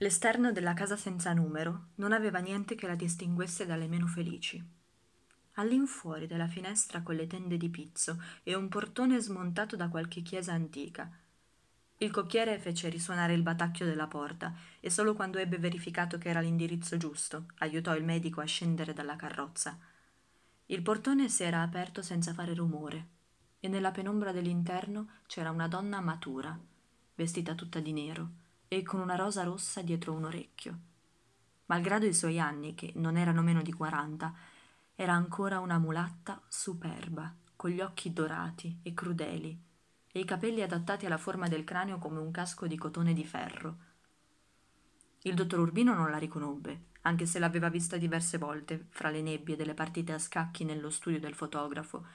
L'esterno della casa senza numero non aveva niente che la distinguesse dalle meno felici. All'infuori della finestra con le tende di pizzo e un portone smontato da qualche chiesa antica. Il cocchiere fece risuonare il batacchio della porta e solo quando ebbe verificato che era l'indirizzo giusto aiutò il medico a scendere dalla carrozza. Il portone si era aperto senza fare rumore e nella penombra dell'interno c'era una donna matura, vestita tutta di nero e con una rosa rossa dietro un orecchio. Malgrado i suoi anni, che non erano meno di quaranta, era ancora una mulatta superba, con gli occhi dorati e crudeli, e i capelli adattati alla forma del cranio come un casco di cotone di ferro. Il dottor Urbino non la riconobbe, anche se l'aveva vista diverse volte fra le nebbie delle partite a scacchi nello studio del fotografo,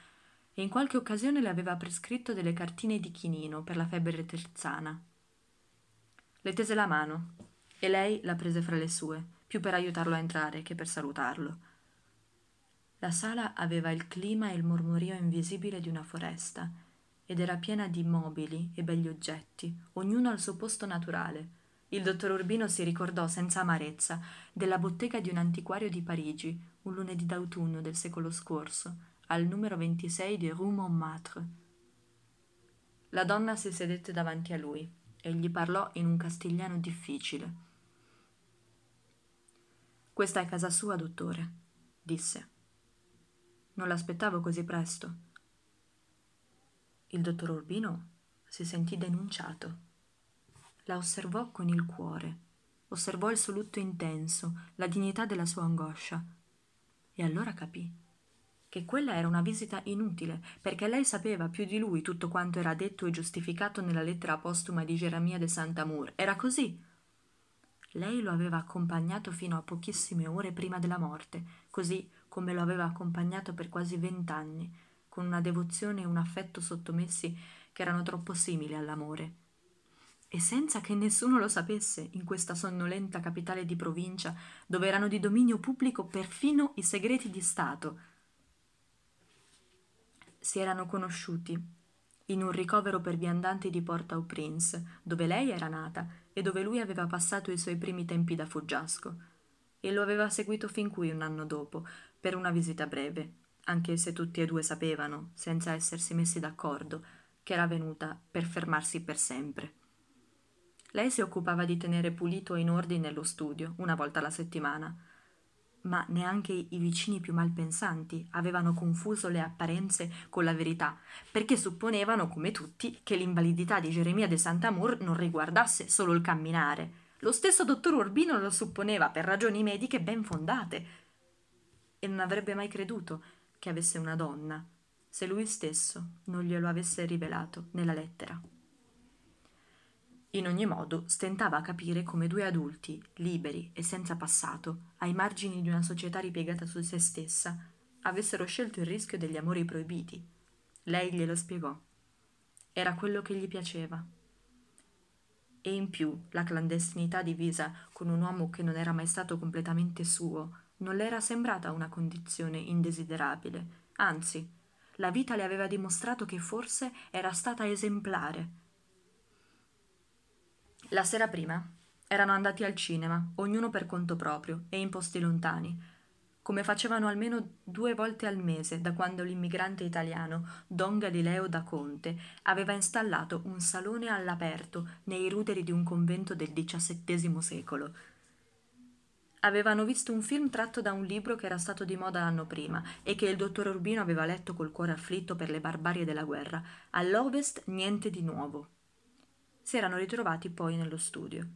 e in qualche occasione le aveva prescritto delle cartine di chinino per la febbre terzana. Le tese la mano e lei la prese fra le sue, più per aiutarlo a entrare che per salutarlo. La sala aveva il clima e il mormorio invisibile di una foresta ed era piena di mobili e begli oggetti, ognuno al suo posto naturale. Il dottor Urbino si ricordò senza amarezza della bottega di un antiquario di Parigi, un lunedì d'autunno del secolo scorso, al numero 26 di Rue Montmartre. La donna si sedette davanti a lui e gli parlò in un castigliano difficile. Questa è casa sua, dottore, disse. Non l'aspettavo così presto. Il dottor Urbino si sentì denunciato. La osservò con il cuore, osservò il suo lutto intenso, la dignità della sua angoscia, e allora capì che quella era una visita inutile, perché lei sapeva più di lui tutto quanto era detto e giustificato nella lettera postuma di Geremia de Sant'Amour. Era così. Lei lo aveva accompagnato fino a pochissime ore prima della morte, così come lo aveva accompagnato per quasi vent'anni, con una devozione e un affetto sottomessi che erano troppo simili all'amore. E senza che nessuno lo sapesse in questa sonnolenta capitale di provincia, dove erano di dominio pubblico perfino i segreti di Stato, si erano conosciuti in un ricovero per viandanti di Port-au-Prince, dove lei era nata e dove lui aveva passato i suoi primi tempi da fuggiasco, e lo aveva seguito fin qui un anno dopo, per una visita breve, anche se tutti e due sapevano, senza essersi messi d'accordo, che era venuta per fermarsi per sempre. Lei si occupava di tenere pulito e in ordine lo studio, una volta alla settimana, ma neanche i vicini più malpensanti avevano confuso le apparenze con la verità, perché supponevano, come tutti, che l'invalidità di Geremia de Sant'Amour non riguardasse solo il camminare. Lo stesso dottor Urbino lo supponeva per ragioni mediche ben fondate. E non avrebbe mai creduto che avesse una donna, se lui stesso non glielo avesse rivelato nella lettera. In ogni modo, stentava a capire come due adulti, liberi e senza passato, ai margini di una società ripiegata su se stessa, avessero scelto il rischio degli amori proibiti. Lei glielo spiegò. Era quello che gli piaceva. E in più la clandestinità divisa con un uomo che non era mai stato completamente suo non le era sembrata una condizione indesiderabile, anzi, la vita le aveva dimostrato che forse era stata esemplare la sera prima erano andati al cinema, ognuno per conto proprio e in posti lontani, come facevano almeno due volte al mese da quando l'immigrante italiano Don Galileo da Conte aveva installato un salone all'aperto nei ruderi di un convento del XVII secolo. Avevano visto un film tratto da un libro che era stato di moda l'anno prima e che il dottor Urbino aveva letto col cuore afflitto per le barbarie della guerra. All'Ovest niente di nuovo si erano ritrovati poi nello studio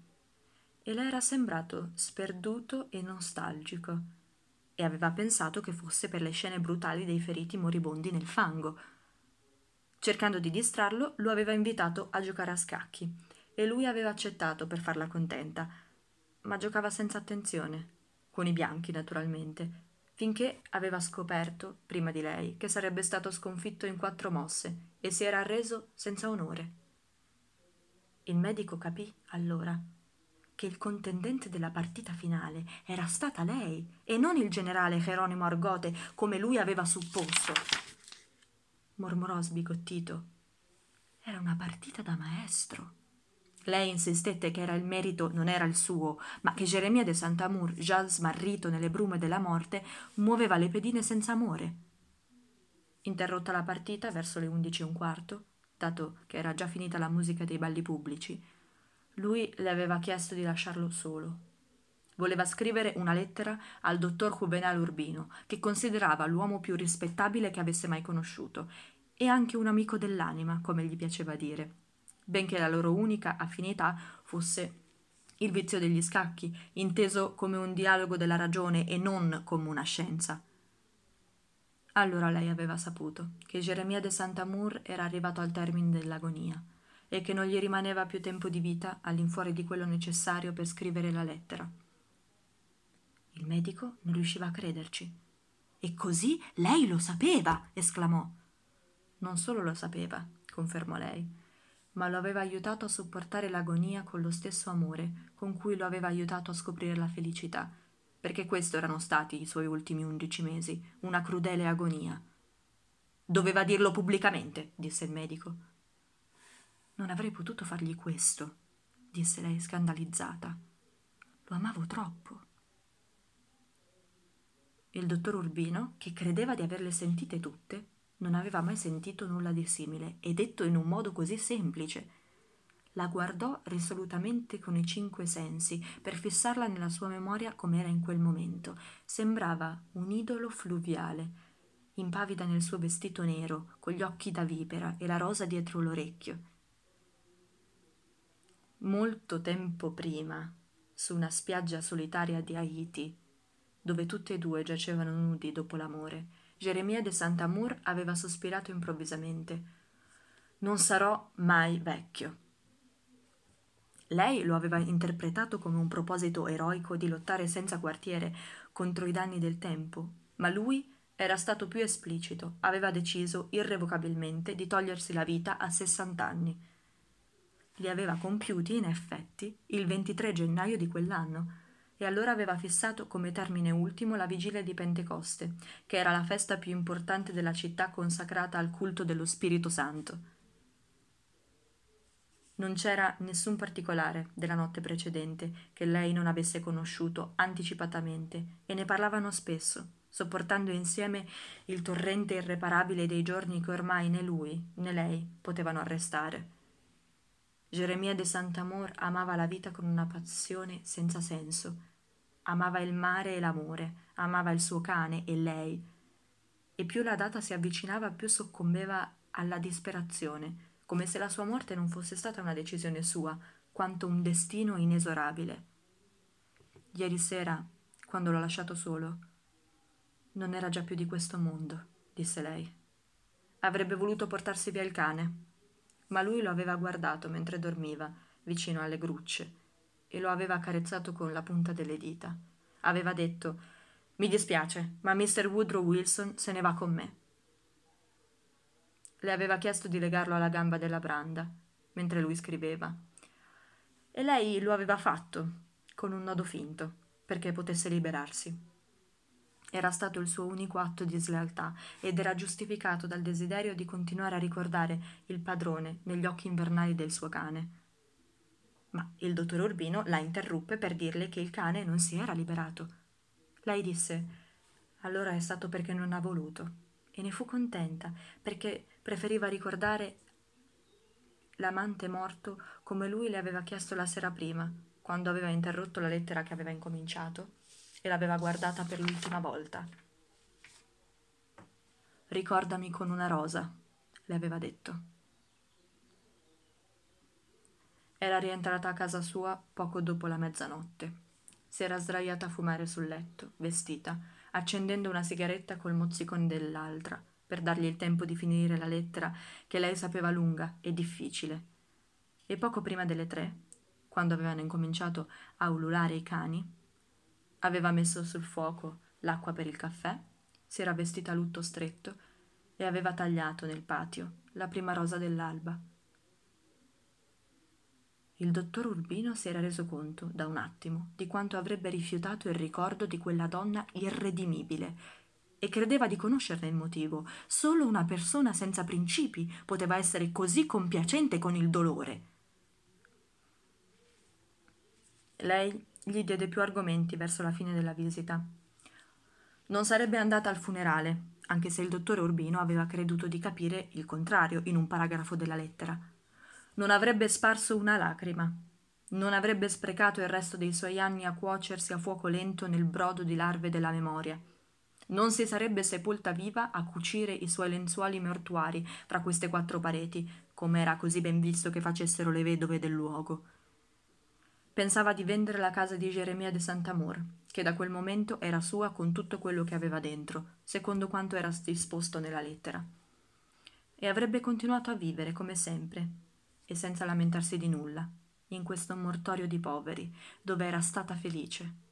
e le era sembrato sperduto e nostalgico e aveva pensato che fosse per le scene brutali dei feriti moribondi nel fango. Cercando di distrarlo, lo aveva invitato a giocare a scacchi e lui aveva accettato per farla contenta, ma giocava senza attenzione, con i bianchi naturalmente, finché aveva scoperto, prima di lei, che sarebbe stato sconfitto in quattro mosse e si era arreso senza onore. Il medico capì allora che il contendente della partita finale era stata lei e non il generale Geronimo Argote come lui aveva supposto. Mormorò sbigottito. Era una partita da maestro. Lei insistette che era il merito non era il suo, ma che Geremia de Sant'Amour, già smarrito nelle brume della morte, muoveva le pedine senza amore. Interrotta la partita verso le undici e un quarto, dato che era già finita la musica dei balli pubblici, lui le aveva chiesto di lasciarlo solo. Voleva scrivere una lettera al dottor Juvenal Urbino, che considerava l'uomo più rispettabile che avesse mai conosciuto, e anche un amico dell'anima, come gli piaceva dire, benché la loro unica affinità fosse il vizio degli scacchi, inteso come un dialogo della ragione e non come una scienza. Allora lei aveva saputo che Geremia de Sant'Amour era arrivato al termine dell'agonia e che non gli rimaneva più tempo di vita all'infuori di quello necessario per scrivere la lettera. Il medico non riusciva a crederci. E così lei lo sapeva, esclamò. Non solo lo sapeva, confermò lei, ma lo aveva aiutato a sopportare l'agonia con lo stesso amore con cui lo aveva aiutato a scoprire la felicità perché questo erano stati i suoi ultimi undici mesi, una crudele agonia. Doveva dirlo pubblicamente, disse il medico. Non avrei potuto fargli questo, disse lei scandalizzata. Lo amavo troppo. Il dottor Urbino, che credeva di averle sentite tutte, non aveva mai sentito nulla di simile e detto in un modo così semplice la guardò risolutamente con i cinque sensi per fissarla nella sua memoria com'era in quel momento. Sembrava un idolo fluviale, impavida nel suo vestito nero, con gli occhi da vipera e la rosa dietro l'orecchio. Molto tempo prima, su una spiaggia solitaria di Haiti, dove tutti e due giacevano nudi dopo l'amore, Geremia de Sant'Amour aveva sospirato improvvisamente. Non sarò mai vecchio. Lei lo aveva interpretato come un proposito eroico di lottare senza quartiere contro i danni del tempo, ma lui era stato più esplicito, aveva deciso irrevocabilmente di togliersi la vita a 60 anni. Li aveva compiuti, in effetti, il 23 gennaio di quell'anno, e allora aveva fissato come termine ultimo la vigilia di Pentecoste, che era la festa più importante della città consacrata al culto dello Spirito Santo. Non c'era nessun particolare della notte precedente che lei non avesse conosciuto anticipatamente e ne parlavano spesso, sopportando insieme il torrente irreparabile dei giorni che ormai né lui né lei potevano arrestare. Geremia de Sant'Amor amava la vita con una passione senza senso. Amava il mare e l'amore, amava il suo cane e lei. E più la data si avvicinava, più soccombeva alla disperazione come se la sua morte non fosse stata una decisione sua, quanto un destino inesorabile. Ieri sera, quando l'ho lasciato solo, non era già più di questo mondo, disse lei. Avrebbe voluto portarsi via il cane, ma lui lo aveva guardato mentre dormiva, vicino alle grucce, e lo aveva accarezzato con la punta delle dita. Aveva detto Mi dispiace, ma Mr. Woodrow Wilson se ne va con me. Le aveva chiesto di legarlo alla gamba della branda, mentre lui scriveva. E lei lo aveva fatto, con un nodo finto, perché potesse liberarsi. Era stato il suo unico atto di slealtà ed era giustificato dal desiderio di continuare a ricordare il padrone negli occhi invernali del suo cane. Ma il dottor Urbino la interruppe per dirle che il cane non si era liberato. Lei disse: Allora è stato perché non ha voluto e ne fu contenta perché preferiva ricordare l'amante morto come lui le aveva chiesto la sera prima, quando aveva interrotto la lettera che aveva incominciato e l'aveva guardata per l'ultima volta. Ricordami con una rosa, le aveva detto. Era rientrata a casa sua poco dopo la mezzanotte. Si era sdraiata a fumare sul letto, vestita, accendendo una sigaretta col mozzicone dell'altra, per dargli il tempo di finire la lettera che lei sapeva lunga e difficile. E poco prima delle tre, quando avevano incominciato a ululare i cani, aveva messo sul fuoco l'acqua per il caffè, si era vestita a lutto stretto e aveva tagliato nel patio la prima rosa dell'alba il dottor Urbino si era reso conto, da un attimo, di quanto avrebbe rifiutato il ricordo di quella donna irredimibile e credeva di conoscerne il motivo. Solo una persona senza principi poteva essere così compiacente con il dolore. Lei gli diede più argomenti verso la fine della visita. Non sarebbe andata al funerale, anche se il dottore Urbino aveva creduto di capire il contrario in un paragrafo della lettera. Non avrebbe sparso una lacrima. Non avrebbe sprecato il resto dei suoi anni a cuocersi a fuoco lento nel brodo di larve della memoria. Non si sarebbe sepolta viva a cucire i suoi lenzuoli mortuari tra queste quattro pareti, come era così ben visto che facessero le vedove del luogo. Pensava di vendere la casa di Geremia de Sant'Amor, che da quel momento era sua con tutto quello che aveva dentro, secondo quanto era disposto nella lettera. E avrebbe continuato a vivere come sempre, e senza lamentarsi di nulla, in questo mortorio di poveri, dove era stata felice.